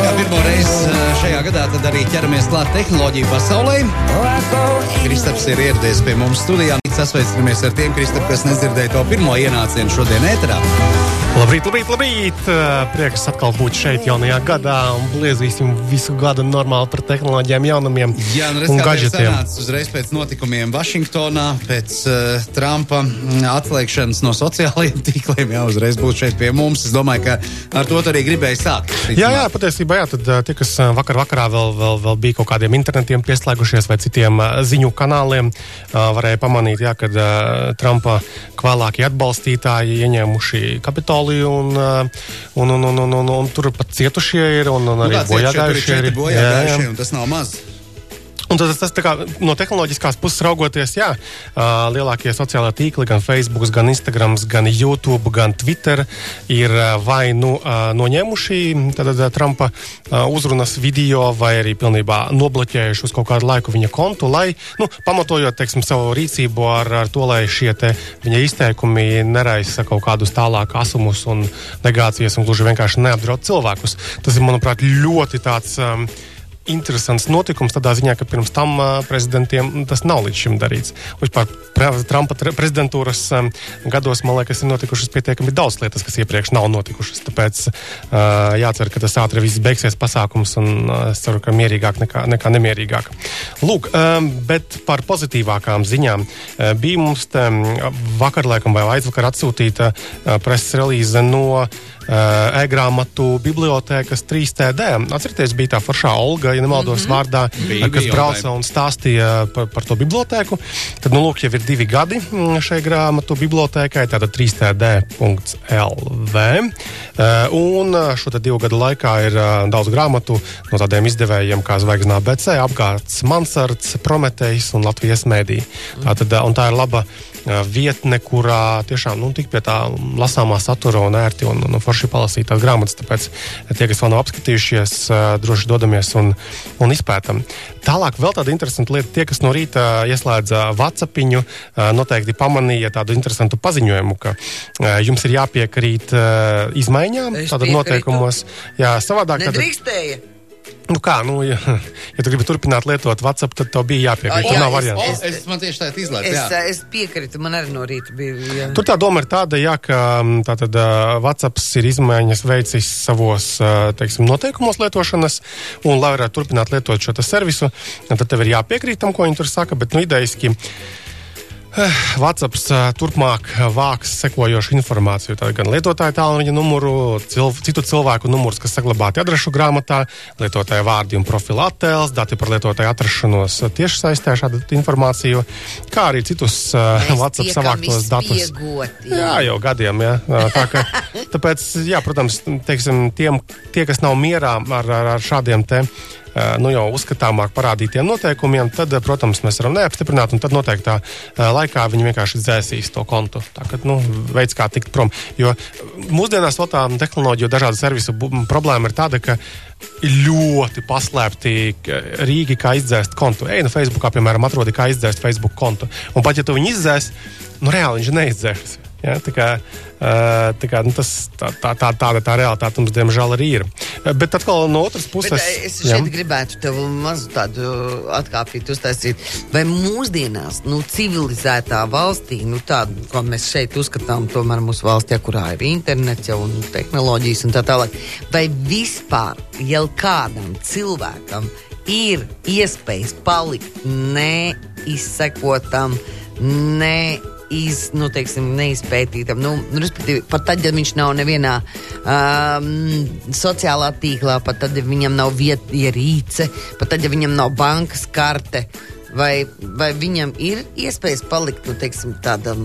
Kā pirmo reizi eh, šajā gadā tad arī ķeramies klāt tehnoloģiju pasaulē. Kristaps ir ieradies pie mums studijā. Sasveicinamies ar tiem, Kristap, kas nedzirdēja to pirmo ienācienu šodien ēterā. Labrīt, labrīt, labrīt! Prieks atkal būt šeit jaunajā gadā un bliezīsim visu gadu normāli par tehnoloģijām, jaunumiem Jā, nu, un gadgetiem. uzreiz pēc notikumiem Vašingtonā, pēc uh, Trumpa atslēgšanas no sociālajiem tīkliem, jā, uzreiz būt šeit pie mums. Es domāju, ka ar to arī gribēji sākt. Jā, jā, patiesībā, jā, tad tie, kas vakar vakarā vēl, vēl, vēl bija kaut kādiem internetiem pieslēgušies vai citiem ziņu kanāliem, varēja pamanīt, jā, kad ā, Trumpa kvēlākie atbalstītāji ieņēmuši Kapitoliju un, ā, un, un, un, un, un, un tur pat cietušie ir un, un Nu, arī šeit tur ir bojāgājušie ir. bojāgājušie, un tas nav maz. Un tas, tas kā, no tehnoloģiskās puses raugoties, jā, uh, lielākie sociālai tīkli, gan Facebook, gan Instagram, gan YouTube, gan Twitter, ir uh, vai nu uh, noņēmuši tad, uh, Trumpa uh, uzrunas video, vai arī pilnībā nobloķējuši uz kaut kādu laiku viņa kontu, lai, nu, pamatojot, teiksim, savu rīcību ar, ar to, lai šie viņa izteikumi neraisa kaut kādus tālāk asumus un negācijas un gluži vienkārši neapdraud cilvēkus. Tas ir, manuprāt, ļoti tāds. Um, interesants notikums tādā ziņā, ka pirms tam prezidentiem tas nav līdz šim darīts. Vispār Trumpa prezidentūras gados, man liekas, ir notikušas pietiekami daudz lietas, kas iepriekš nav notikušas. Tāpēc jācer, ka tas ātri viss beigsies pasākums, un es ceru, ka mierīgāk nekā, nekā nemierīgāk. Lūk, bet par pozitīvākām ziņām. Bija mums um, vakar, laikam, vai aizvakar atsūtīta preses relīze no uh, e-grāmatu bibliotēkas 3TD. Atcerieties, bija tā foršā Olga, ja nemaldos mm -hmm. vārdā, Bija, kas bija brauca Olgai. un stāstīja par, par to bibliotēku. Tad, nu, lūk, jau ir divi gadi mm, šai grāmatu bibliotēkai, tātad 3TD.lv. Uh, un uh, šo divu gadu laikā ir uh, daudz grāmatu no tādiem izdevējiem kā Zvaigznā BC, apgāds Mansards, Prometejs un Latvijas mēdī. Tātad, uh, un tā ir laba uh, vietne, kurā tiešām nu, tik pie tā lasāmā satura un ērti un, un forši palasīt tās grāmatas. Tāpēc tie, kas vēl nav apskatījušies, droši dodamies un, un izpētam. Tālāk vēl tāda interesanta lieta. Tie, kas no rīta ieslēdza uh, noteikti pamanīja tādu interesantu paziņojumu, ka jums ir jāpiekrīt izmaiņām, tātad noteikumos. Jā, savādāk. tad- Nedrīkstēja. Nu kā, nu, ja, ja tu gribi turpināt lietot WhatsApp, tad tev bija jāpiekrīt. Jā, Tur nav es- variantu. O, es man tieši tādā izlaiž. Es, es piekrītu, man arī no rīta bija. Jā. Tur tā doma ir tāda, jā, ka tātad, uh, WhatsApp ir izmaiņas veicis savos uh, teiksim, noteikumos lietošanas, un, lai varētu turpināt lietot šo servisu, tad tev ir jāpiekrīt tam, ko viņi tur saka. Bet, nu, idejiski, eh, WhatsApp turpmāk vāks sekojošu informāciju. Tā gan lietotāja tālruņa numuru, cil, citu cilvēku numurus, kas saglabāti adrešu grāmatā, lietotāja vārdi un profila attēls, dati par lietotāju atrašanos tiešsaistē, šādu informāciju, kā arī citus uh, tiekam savāktos datus. Jā, jau gadiem. Jā. Tā kā, tāpēc, jā, protams, teiksim, tiem, tie, kas nav mierā ar, ar, ar šādiem te. ā, Nu, jau uzskatāmāk parādītiem noteikumiem, tad, protams, mēs varam neapstiprināt, un tad noteiktā ā, laikā viņi vienkārši dzēsīs to kontu. Tā kā nu, veids, kā tikt prom. Jo mūsdienās vēl tā tehnoloģija, dažādu servisu problēma ir tāda, ka ļoti paslēpti rīki, kā izdzēst kontu. Ej, no Facebookā, piemēram, atrodi, kā izdzēst Facebook kontu. Un pat ja tu viņu izdzēs, nu reāli viņš neizdzēs. Ja, tā kā, tā kā, nu, tas, tā, tā, tā, tāda tā realitāte mums, diemžēl, arī ir. Bet atkal no otras puses, Bet, es šeit gribētu tev mazu tādu atkāpīt, uztaisīt. Vai mūsdienās, nu, civilizētā valstī, nu, tādu, ko mēs šeit uzskatām, tomēr mūsu valstī, kurā ir internets jau un tehnoloģijas un tā tālāk, vai vispār jau kādam cilvēkam ir iespējas palikt neizsekotam, ne iz, nu, teiksim, neizpētītam. Nu, nu, respektīvi, pat tad, ja viņš nav nevienā um, sociālā tīklā, pat tad, ja viņam nav vietierīce, pat tad, ja viņam nav bankas karte. Vai, vai viņam ir iespējas palikt nu, teiksim, tādam,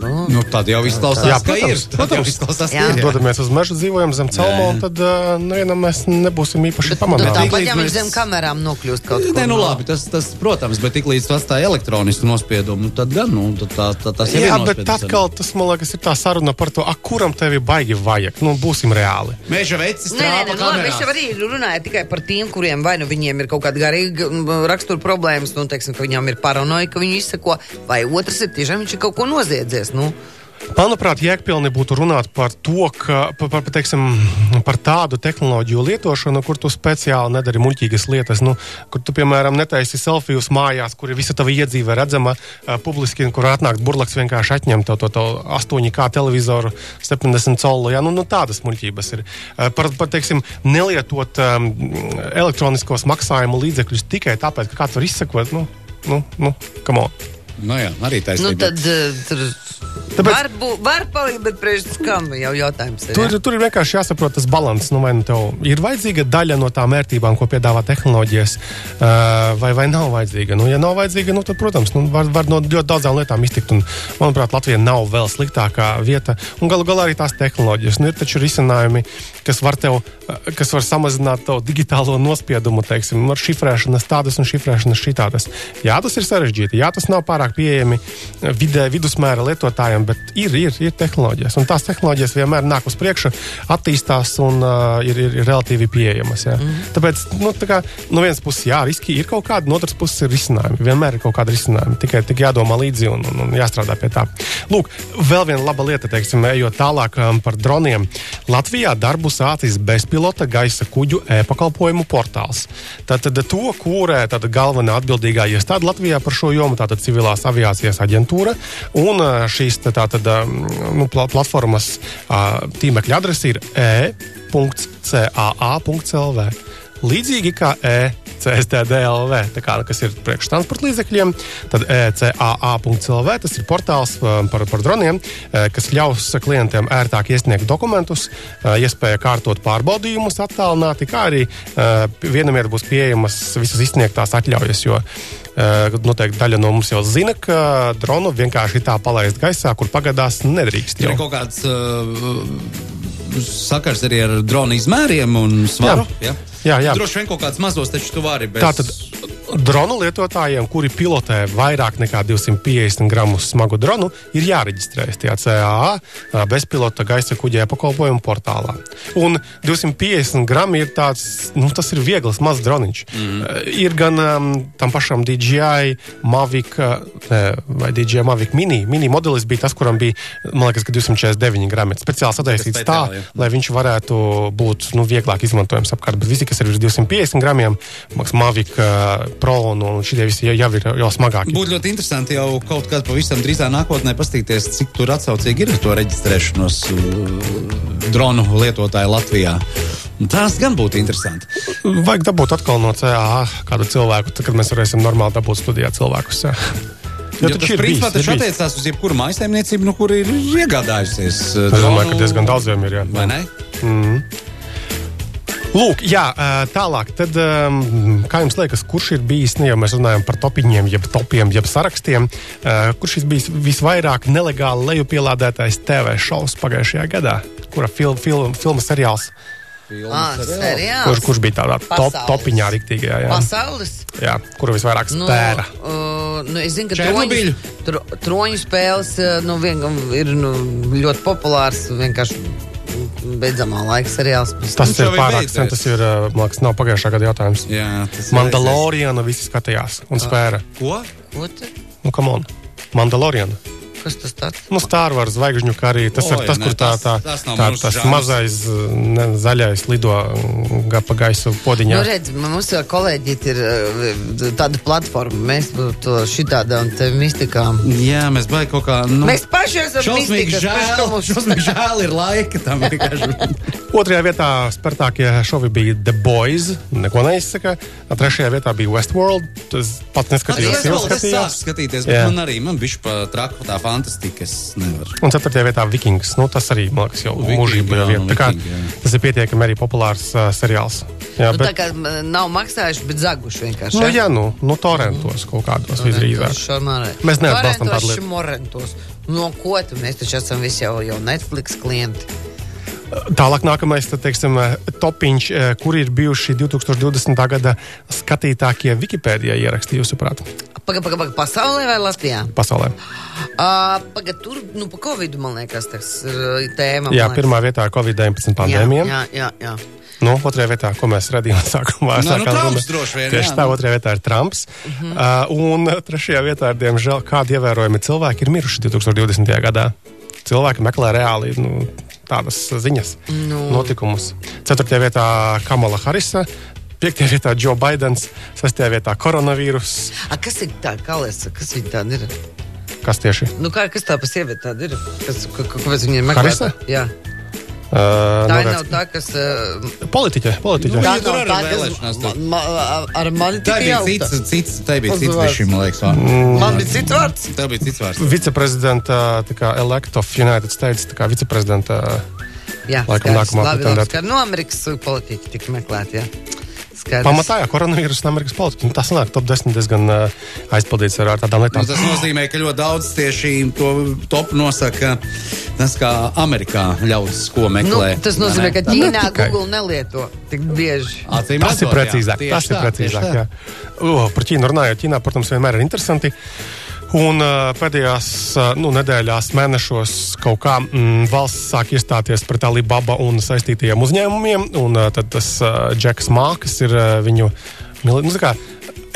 nu, Nu, tad jau izklausās, Jā, ka ir. protams, Tad jau protams. izklausās, Jā. ka ir. jā. dodamies uz meža, dzīvojam zem celmo, Jā. un tad uh, nevienam mēs nebūsim īpaši bet, nu, pamanāmi. tāpat, Tiklīdz ja viņš mēs- zem kamerām nokļūst kaut kur. Nē, nu labi, tas, tas protams, bet tiklīdz tas tā elektronisku nospiedumu, tad gan, nu, tad tā, tā, tas jau Jā, ir bet nospiedums. atkal tas, man liekas, ir tā saruna par to, a, kuram tevi baigi vajag. Nu, būsim reāli. Meža vecis Nē, nē, nē, nu, labi, es jau arī runāju tikai par tiem, kuriem vai nu viņiem ir kaut kāda garīga rakstura problēmas, nu, teiksim, ka viņam ir paranoja, ka viņu izsako, vai otrs ir tiešām viņš ir kaut ko noziedzies. Nu. Manuprāt, jēgpilni būtu runāt par to, ka, par, par, teiksim, par tādu tehnoloģiju lietošanu, kur tu speciāli nedari muļķīgas lietas. Nu, kur tu, piemēram, netaisi selfijas mājās, kur ir visa tava iedzīve redzama uh, publiski, kur atnāk burlaks vienkārši atņemt to, to, to 8K televizoru 70 colu. Ja? Nu, nu, tādas muļķības ir. Uh, par, par teiksim, nelietot um, elektroniskos maksājumu līdzekļus tikai tāpēc, ka kāds var izsekot. Nu, nu, nu, come on! Nu jā, arī taisnība. Nu, tad, uh, tur Tāpēc... Var, bū, var palikt, bet priekš kam jau jautājums ir? Tur, ja? tur ir vienkārši jāsaprot tas līdzsvars. Nu, vai nu tev ir vajadzīga daļa no tām vērtībām, ko piedāvā tehnoloģijas, vai, vai nav vajadzīga? Nu, ja nav vajadzīga, nu, tad, protams, nu, var, var no ļoti daudzām lietām iztikt. Un, manuprāt, Latvija nav vēl sliktākā vieta. Un galu galā arī tās tehnoloģijas. Nu, ir taču risinājumi, kas var, tev, kas var samazināt tavu digitālo nospiedumu, teiksim, ar šifrēšanas tādas un šifrēšanas šitādas. Jā, tas ir sarežģīti. Jā, tas nav pārāk pieejami vidē, vidusmēra lietotājiem, bet ir, ir, ir tehnoloģijas. Un tās tehnoloģijas vienmēr nāk uz priekšu, attīstās un uh, ir, ir, ir relatīvi pieejamas. Jā. Mm. Tāpēc, nu, tā kā, no vienas puses, jā, riski ir kaut kādi, no otras puses ir risinājumi. Vienmēr ir kaut kādi risinājumi. Tikai, tikai jādomā līdzi un, un, un jāstrādā pie tā. Lūk, vēl viena laba lieta, teiksim, ejot tālāk um, par droniem. Latvijā darbu sācis bezpilota gaisa kuģu e-pakalpojumu portāls. Tātad to kūrē galvenā atbildīgā iestāde Latvijā par šo jomu, tātad civilās aviācijas aģentūra. Un šīs tātad, nu, platformas tīmekļa adrese ir e.caa.lv. Līdzīgi kā e-CSTDLV, kā, kas ir priekštransporta līdzekļiem, tad e-CAA.CLV tas ir portāls par, par droniem, kas ļaus klientiem ērtāk iesniegt dokumentus, iespēja kārtot pārbaudījumus attālināti, kā arī vienam ir būs pieejamas visas izsniegtās atļaujas. Jo noteikti daļa no mums jau zina, ka dronu vienkārši tā palaist gaisā, kur pagadās nedrīkst. Jau. Ir kaut kāds uh, sakars arī ar drona izmēriem un svaru. Jā. Ja? Jā, jā. Droši vien kaut kāds mazos, taču tu vari. Bez... Tātad dronu lietotājiem, kuri pilotē vairāk nekā 250 gramus smagu dronu, ir jāreģistrējas tajā CAA bezpilota gaisa kuģa pakalpojumu portālā. Un 250 gramu ir tāds, nu, tas ir viegls, mazs droniņš. Mm. Ir gan um, tam pašam DJI Mavic ne, vai DJI Mavic mini. Mini modelis bija tas, kuram bija, man liekas, 249 gramu. Speciāli sataisīts tā, jā. lai viņš varētu būt nu, vieglāk izmantojams apkārt. Bet visi, kas ir virs 250 gramiem, Mavic uh, Pro un, šie visi jau, jau ir jau smagāki. Būtu ļoti interesanti jau kaut kad pavisam drīzā nākotnē paskatīties, cik tur atsaucīgi ir to reģistrēšanos uh, dronu lietotāju Latvijā. Tas gan būtu interesanti. Vajag dabūt atkal no CAA kādu cilvēku, tad, kad mēs varēsim normāli dabūt studijā cilvēkus. Jā. Jo, jo tas principā taču attiecās uz jebkuru mājsaimniecību, nu, kur ir iegādājusies. Es domāju, ka diezgan daudziem ir. Jā. Vai ne? Mm -hmm. Lūk, jā, tālāk. Tad, kā jums liekas, kurš ir bijis, nu, ja mēs runājam par topiņiem, jeb topiem, jeb sarakstiem, kurš ir bijis visvairāk nelegāli lejupielādētais TV šovs pagājušajā gadā? Kura film, film, filma seriāls? Ah, seriāls. Kurš, kurš bija tādā top, topiņā, rīktīgajā? Jā. Pasaules? Jā, kuru visvairāk nu, spēra? Nu, uh, nu, es zinu, ka troņu, tro, troņu spēles nu, vien, ir nu, ļoti populārs. Vienkārši beidzamā laika seriāls. Tas ir pārāk sen. Tas ir, liekas, nav pagājušā gada jautājums. Jā, Mandaloriana visi skatījās un spēra. Ko? Ko? Nu, come on. Mandaloriana. Kas tas tāds? Nu, Star Wars zvaigžņu karī. Tas Oi, ir tas, ne, kur tā, tā, tas, tas, tā, tas mazais ne, zaļais lido pa gaisu podiņā. Nu, redz, mums jau kolēģi ir eh, tāda platforma. Mēs to šitādām te mistikām. Jā, mēs baigi kaut kā. Nu, mēs paši esam mistikas. Žēl, šausmīgi žēl ir laika tam vienkārši. Otrajā vietā spērtākie šovi bija The Boys. Neko neizsaka. Trešajā vietā bija Westworld. Tas pats neskatījos. Es sāku skatīties, bet Jā. man arī man bija pa traku tā fantastika. Un ceturtajā vietā Vikings. Nu, tas arī, man liekas, jau mūžība jau vieta. Tas ir pietiekami arī populārs uh, seriāls. Jā, nu, bet... Tā kā nav maksājuši, bet zaguši vienkārši. Nu, jā, nu, nu torentos kaut kādos visdrīzāk. Mēs neatbalstam tādu lietu. No ko tu mēs taču esam visi jau, jau Netflix klienti? Tālāk, nākamais teiksim, topiņš, eh, kur ir bijuši 2020. gada skatītākie Wikipēdijā ieraksti, jūsuprāt? Pagaidām, paga, paga, pasaulē vai Latvijā? Pasaulē. Uh, Pagaidām, tur nu, pa Covid, man liekas, tas ir tēma. Jā, pirmā vietā ir Covid-19 pandēmija. Jā, jā, jā. Nu, otrajā vietā, ko mēs redzējām, sākumā no, nu, Trumps, vien, tieši jā, tā, nu. otrajā vietā ir Trumps. Uh -huh. uh, un trešajā vietā, ir, diemžēl, kādi ievērojami cilvēki ir miruši 2020. gadā. cilvēki meklē reāli nu, tādas ziņas, Nu. notikumus. Ceturtajā vietā Kamala Harisa. Piektajā vietā Joe Bidenis, sestajā vietā koronavīrus. A, kas ir tā, kā lēsa, kas viņa tāda ir? Kas tieši? Nu, kā, kas tā pa sievieti tāda ir? Kas, ka, ka, kāpēc viņa meklē? Harisa? Jā. Uh, Tā nu, nav tā, kas... Uh, Politiķe, politiķe. Nu, tā nav tā, kas ma, ma, ar mani Tā bija jautā. cits, cits, tā bija cits Uzvārds. bišķi, man liekas. vārds. Man bija cits vārds. Tā bija cits vārds. Viceprezidenta, tā kā elect of United States, tā kā viceprezidenta. Jā, Laikam skaidrs. nākamā labi, labi, skaidrs. No Amerikas politiķi tika meklēti, jā. Skaidrs. Pamatā, jā, koronavīrus un Amerikas politiķi. Nu, tas sanāk, top 10 diezgan uh, aizpildīts ar, ar tādām Nu, lietām. tas nozīmē, ka ļoti daudz tieši to topu nosaka tas, kā Amerikā ļaudis ko Nu, meklē. tas nozīmē, ka Ne Ķīnā tikai. Google nelieto tik bieži. Acīm Tas ir jā. precīzāk. Tieši Tas ir tā, precīzāk. tā. jā. O, par Ķīnu runājot, Ķīnā, protams, vienmēr ir interesanti. Un uh, pēdējās uh, nu, nedēļās, mēnešos kaut kā mm, valsts sāk iestāties pret Alibaba un saistītajiem uzņēmumiem. Un uh, tad tas Džeks Māks ir viņu. Nu, kā,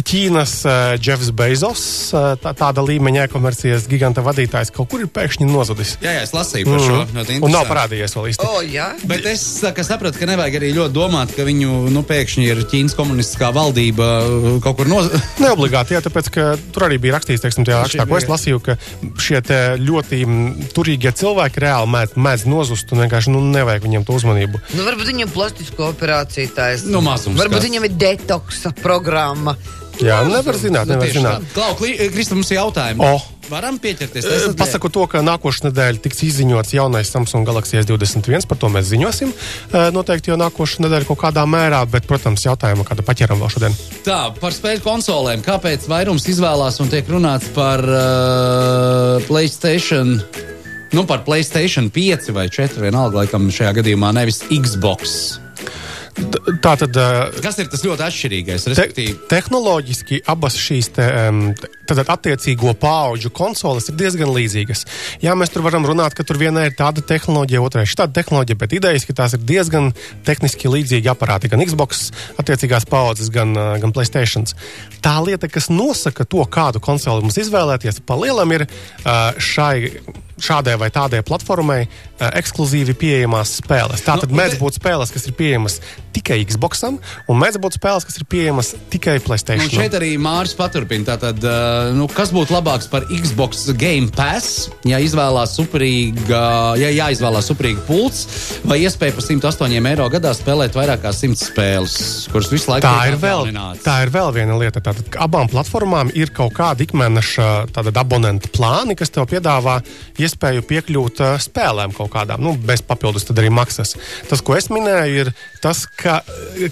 Ķīnas uh, Jeffs Bezos, uh, tā, tāda līmeņa e-komercijas giganta vadītājs, kaut kur ir pēkšņi nozudis. Jā, jā, es lasīju par šo. Mm. ļoti Un nav parādījies vēl īsti. O, jā. Bet es sapratu, ka nevajag arī ļoti domāt, ka viņu nu, pēkšņi ir Ķīnas komunistiskā valdība uh, kaut kur noz... Neobligāti, jā, tāpēc, ka tur arī bija rakstīts, teiksim, tajā rakstā, ko es lasīju, ka šie ļoti turīgie cilvēki reāli mēdz, mēdz nozust un vienkārši nu, nevajag viņiem to uzmanību. Nu, varbūt viņam plastisko operāciju taisa. Nu, mazums Varbūt kāds. viņam ir detoksa programma. Jā, nevar zināt, Nu, nevar zināt. tā. Klau, Kli- Krista, mums ir jautājumi. O. Varam pieķerties. Eh, Esat- Pasaku to, ka nākošais nedēļa tiks izziņots jaunais Samsung Galaxy S21. Par to mēs ziņosim. Eh, Noteikti jau nākošais nedēļa kaut kādā mērā, bet, protams, jautājumu kādu paķeram vēl šodien. Tā, par spēļu konsolēm. Kāpēc vairums izvēlās un tiek runāts par uh, Playstation? Nu, par Playstation 5 vai 4, vienalga, laikam, šajā gadījumā nevis Xbox. Tā tad. Kas ir tas ļoti atšķirīgais? Te, Respektīvi, tehnoloģiski abas šīs te, um, attiecīgo pauģu konsoles ir diezgan līdzīgas. Jā, mēs tur varam runāt, ka tur vienā ir tāda tehnoloģija, otrā ir šāda tehnoloģija, bet idejas, ka tās ir diezgan tehniski līdzīgi aparāti. Gan Xbox attiecīgās paudzes, gan, uh, gan Playstation. Tā lieta, kas nosaka to, kādu konsoli mums izvēlēties, pa lielam ir uh, šai. Šādai vai tādai platformai uh, ekskluzīvi pieejamās spēles. Tā tad Nu, mēdz būt spēles, kas ir pieejamas tikai Xbox, un mēdz būt spēles, kas ir pieejamas tikai Playstation. šeit arī Mārcis paturpina. Tātad, uh, nu, kas būtu labāks par Xbox Game Pass, ja izvēlās superīga, ja jāizvēlās superīga pults, vai iespēja par 108 eiro gadā spēlēt vairāk kā 100 spēles, kuras visu laiku Tā ir, vēl, tā ir vēl viena lieta. Tātad, abām platformām ir kaut kāda ikmēneša tātad, abonenta plāni, kas tev piedāvā iespēju piekļūt uh, spēlēm kaut kādām, nu, bez papildus arī maksas. Tas, ko es minēju, ir tas, ka,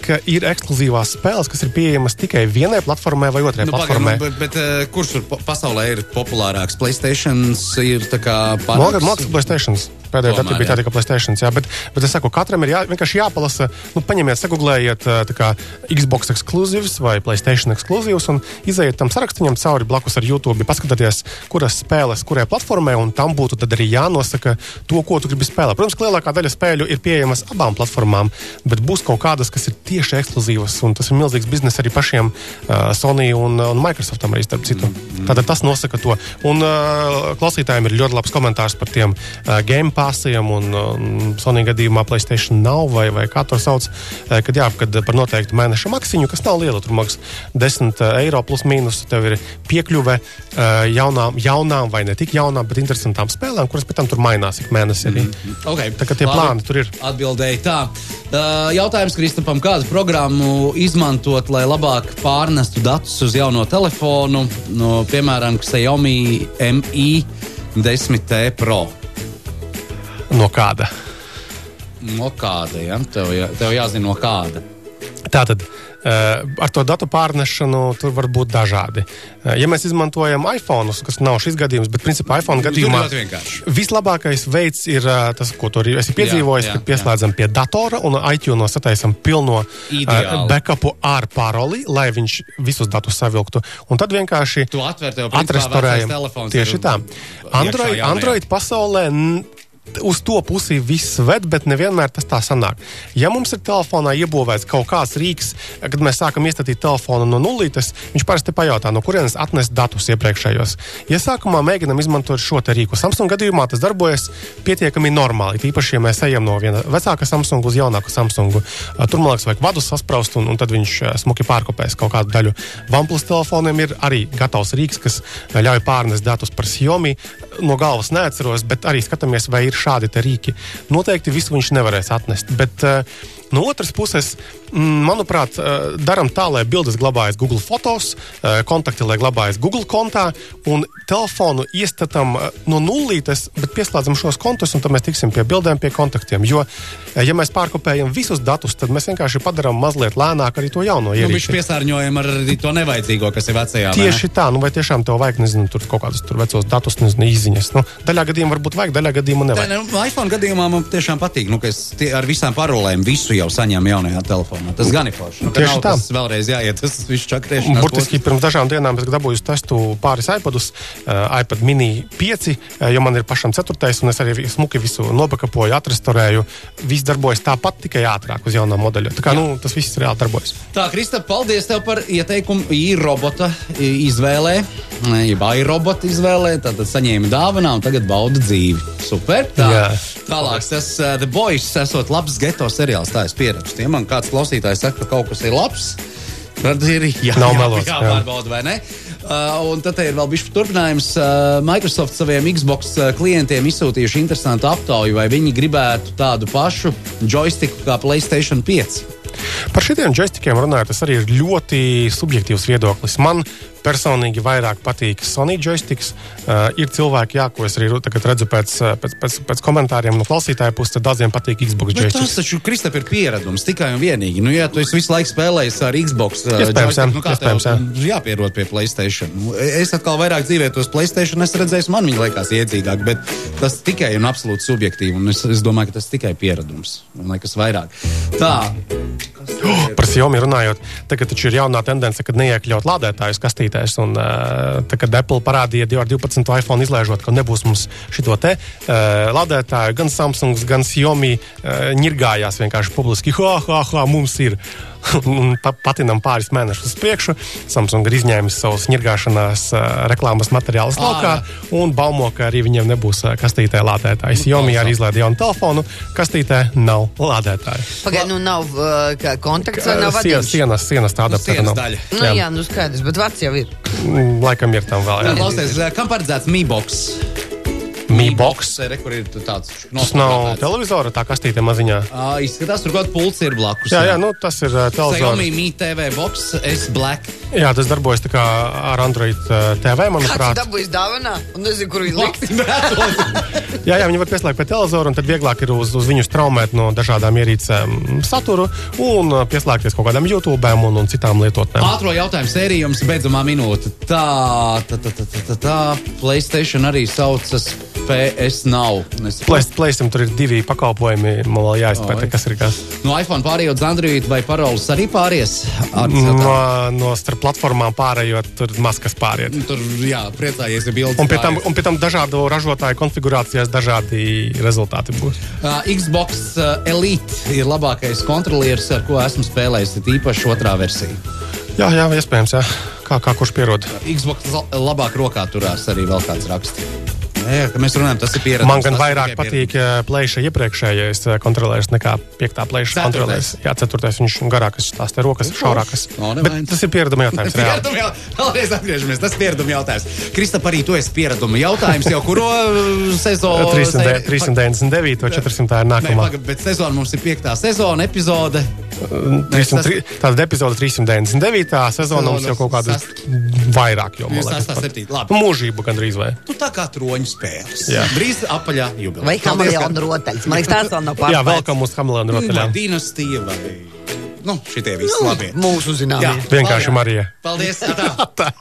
ka ir ekskluzīvās spēles, kas ir pieejamas tikai vienai platformai vai otrai Nu, platformai. nu, bet, bet uh, kurš tur pa- pasaulē ir populārāks? Playstation ir tā kā Mākslinieks, mākslinieks, Playstation. Pēdējā gadā bija tāda, Playstation. Jā, bet, bet es saku, katram ir jā, vienkārši jāpalasa. Nu, paņemiet, sagūlējiet tā kā Xbox ekskluzīvs vai Playstation ekskluzīvs un izejiet tam sarakstam cauri blakus ar YouTube. Paskatieties, kuras spēles, kurai platformai, un tam būtu arī jānosaka to, ko tu gribi spēlēt. Protams, lielākā daļa spēļu ir pieejamas abām platformām, bet būs kaut kādas, kas ir tieši ekskluzīvas, un tas ir milzīgs bizness arī pašiem uh, Sony un, un Microsoftam arī starp citu. Tātad tas nosaka to. Un uh, klausītājiem ir ļoti labs komentārs par tiem uh, game passiem, un, un Sony gadījumā Playstation nav, vai, vai kā to sauc, uh, kad, jā, kad par noteiktu mēneša maksiņu, kas nav liela, tur maksā 10 eiro plus mīnus, tev ir piekļuve uh, jaunām, jaunām vai ne tik jaunām, bet interesantām spēlēm, kuras pēc tam tur mainās ik mēnesi. Arī. Okay. Tā kā tie Labi. plāni tur ir. Atbildēja tā. Jautājums Kristapam, kādu programmu izmantot, lai labāk pārnestu datus uz jauno telefonu, no, piemēram, Xiaomi Mi 10T Pro? No kāda? No kāda, ja? Tev, jā, tev jāzina, no kāda. Tātad uh, ar to datu pārnešanu tur var būt dažādi. Uh, ja mēs izmantojam iPhone, kas nav šis gadījums, bet principā iPhone gadījumā vislabākais veids ir uh, tas, ko tu arī esi piedzīvojis, Jā, jā, kad pieslēdzam pie datora un iTunes sataisam pilno Ideāli. backupu ar paroli, lai viņš visus datus savilktu. Un tad vienkārši atrestorējam. Tieši tā. Android. Android pasaulē uz to pusi viss ved, bet nevienmēr tas tā sanāk. Ja mums ir telefonā iebūvēts kaut kāds rīks, kad mēs sākam iestatīt telefonu no nulītes, viņš parasti pajautā, no kurienes atnest datus iepriekšējos. Ja sākumā mēģinam izmantot šo rīku, Samsung gadījumā tas darbojas pietiekami normāli. Tīpaši, ja mēs ejam no viena vecāka Samsung uz jaunāku Samsung, tur man liekas, vajag vadu saspraust, un, un tad viņš smuki pārkopēs kaut kādu daļu. OnePlus telefoniem ir arī gatavs rīks, kas ļauj pārnest datus par Xiaomi. No galvas neatceros, bet arī skatāmies, vai ir šādi rīki. Noteikti visu viņš nevarēs atnest. Bet, uh, No otras puses, manuprāt, darām tā, lai bildes glabājas Google fotos, kontakti, lai glabājas Google kontā, un telefonu iestatām no nulītes, bet pieslēdzam šos kontus, un tad mēs tiksim pie bildēm, pie kontaktiem. Jo, ja mēs pārkopējam visus datus, tad mēs vienkārši padarām mazliet lēnāk arī to jauno ierīci. Nu, viņš piesārņojam ar to nevajadzīgo, kas ir vecajā. Tieši ne? tā, nu vai tiešām tev vajag, nezinu, tur kaut kādus tur vecos datus, nezinu, izziņas. Nu, daļā gadījumā varbūt vajag, daļā gadījumā nevajag. Tā, nu, iPhone gadījumā man tiešām patīk, nu, ka es ar visām parolēm visu jau saņēmu jaunajā telefonā. Tas gan ir forši. Nu, Tieši tā. Tas vēlreiz jāiet, tas viss čakrēšanās. Burtiski pirms dažām dienām es dabūju testu pāris iPadus, uh, iPad mini 5, uh, jo man ir pašam ceturtais, un es arī smuki visu nopakapoju, atrestorēju. Viss darbojas tāpat, tikai ātrāk uz jaunā modeļa. Tā kā nu, tas viss reāli darbojas. Tā, Krista, paldies tev par ieteikumu īrobota izvēlē, jeb iRobota izvēlē. Tad saņēma dāvanā un tagad bauda dzīvi. Super! Tā. Jā. Tālāk, tas uh, The Boys esot labs geto seriāls, tā es pieredzu. Ja man kāds klausītājs saka, ka kaut kas ir labs, tad ir jā, Nav melos, jā, jāpārbauda, jā. vai ne? Uh, un tad ir vēl bijis turpinājums. Uh, Microsoft saviem Xbox klientiem izsūtījuši interesantu aptauju, vai viņi gribētu tādu pašu joystiku kā Playstation 5. Par šiem joystikiem runājot, tas arī ir ļoti subjektīvs viedoklis. Man personīgi vairāk patīk Sony joysticks. Uh, ir cilvēki, jā, ko es arī redzu pēc, pēc, pēc, pēc komentāriem no klausītāja puses, tad daudziem patīk Xbox Bet joysticks. Tas taču Kristap ir pieredums tikai un vienīgi. Nu, ja tu visu laiku spēlējies ar Xbox, iespējams, jā, nu, iespējams, tev jāpierod pie Playstation. Es atkal vairāk dzīvēju tos Playstation, es redzēju, man viņi liekas iedzīgāk, bet tas tikai un absolūti subjektīvi. Un es, es domāju, ka tas tikai pieredums un nekas vairāk. Tā. Oh, par Xiaomi runājot, tagad taču ir jaunā tendence, kad neiekļaut lādētājus kastītēs. Un, tā, kad Apple parādīja ar 12. iPhone izlaižot, ka nebūs mums šito te lādētāju, gan Samsung, gan Xiaomi ņirgājās vienkārši publiski. Ha, ha, ha, mums ir! un patinam pāris mēnešus uz priekšu. Samsung ir izņēmis savus ņirgāšanās uh, reklāmas materiālus laukā un baumo, ka arī viņiem nebūs kastītē lādētājs. Nu, Jomi arī izlaida jaunu telefonu, kastītē nav lādētāju. Pagaid, nu nav uh, kontakts vai nav sienas, sienas, sienas tāda nu, sienas daļa. Nu, jā. nu skaidrs, bet vārds jau ir. Mm, laikam ir tam vēl. Jā, klausies, kam paredzēts Mi Box? Mi box. Re, kur ir tāds tas nav televizora, tā kastīte maziņā. Uh, izskatās, tur kaut kāda pulca ir blakus. Jā, jā, nu, tas ir uh, televizors. Xiaomi Mi TV box S Black. Jā, tas darbojas tā kā ar Android uh, TV, manuprāt. Tas dabūjis dāvanā, un nezinu, kur viņi likt. jā, jā, viņi var pieslēgt pie televizora, un tad vieglāk ir uz, uz viņu straumēt no dažādām ierīcēm saturu un pieslēgties kaut kādām YouTube un, un citām lietotnēm. Ātro jautājumu sēriju jums beidzamā minūte. Tā, tā, tā, tā, tā, tā, tā. PlayStation arī saucas PS nav. Playstation tur ir divi pakalpojumi. Man vēl jāizpēta, kas ir kas. No iPhone pārējot uz Android vai paroles arī pāries? No, no starp platformām pārējot, tur maskas pāriet. Tur, jā, priecājies, ja bildes. Un pie tam, un pie tam dažādu ražotāju konfigurācijās dažādi rezultāti būs. Uh, Xbox uh, Elite ir labākais kontrolieris, ar ko esmu spēlējis, ir īpaši otrā versija. Jā, jā, iespējams, jā. Kā, kā kurš pierod. Xbox labāk rokā turās arī vēl kāds raksts. Jā, mēs runājam, tas ir pieredze. Man gan vairāk patīk plēša iepriekšējais kontrolieris nekā piektā plēša kontrolieris. Jā, ceturtais viņš garākas, tās te rokas šaurākas. No, tas ir piereduma jautājums. piereduma jau, vēlreiz atgriežamies, tas ir piereduma jautājums. Kristap, arī tu esi piereduma jautājums jau kuro sezonu? 399 vai 400 ir nākamā. Ne, bet sezona mums ir piektā sezona epizode. 300, tāda epizode 399. sezona mums jau kaut kāda vairāk jau. Jūs 7. Labi. Mūžību gandrīz vai. Tu tā kā troņu spēles. Jā. Drīz apaļā jubileja. Vai kameleona rotaļas? Man liekas, tās vēl nav pārāk. Jā, vēl kā mūsu kameleona rotaļā. Dinastija vai. Nu, šitie visi nu, labi. Mūsu zināmie. Vienkārši Marija. Paldies! Tā. tā.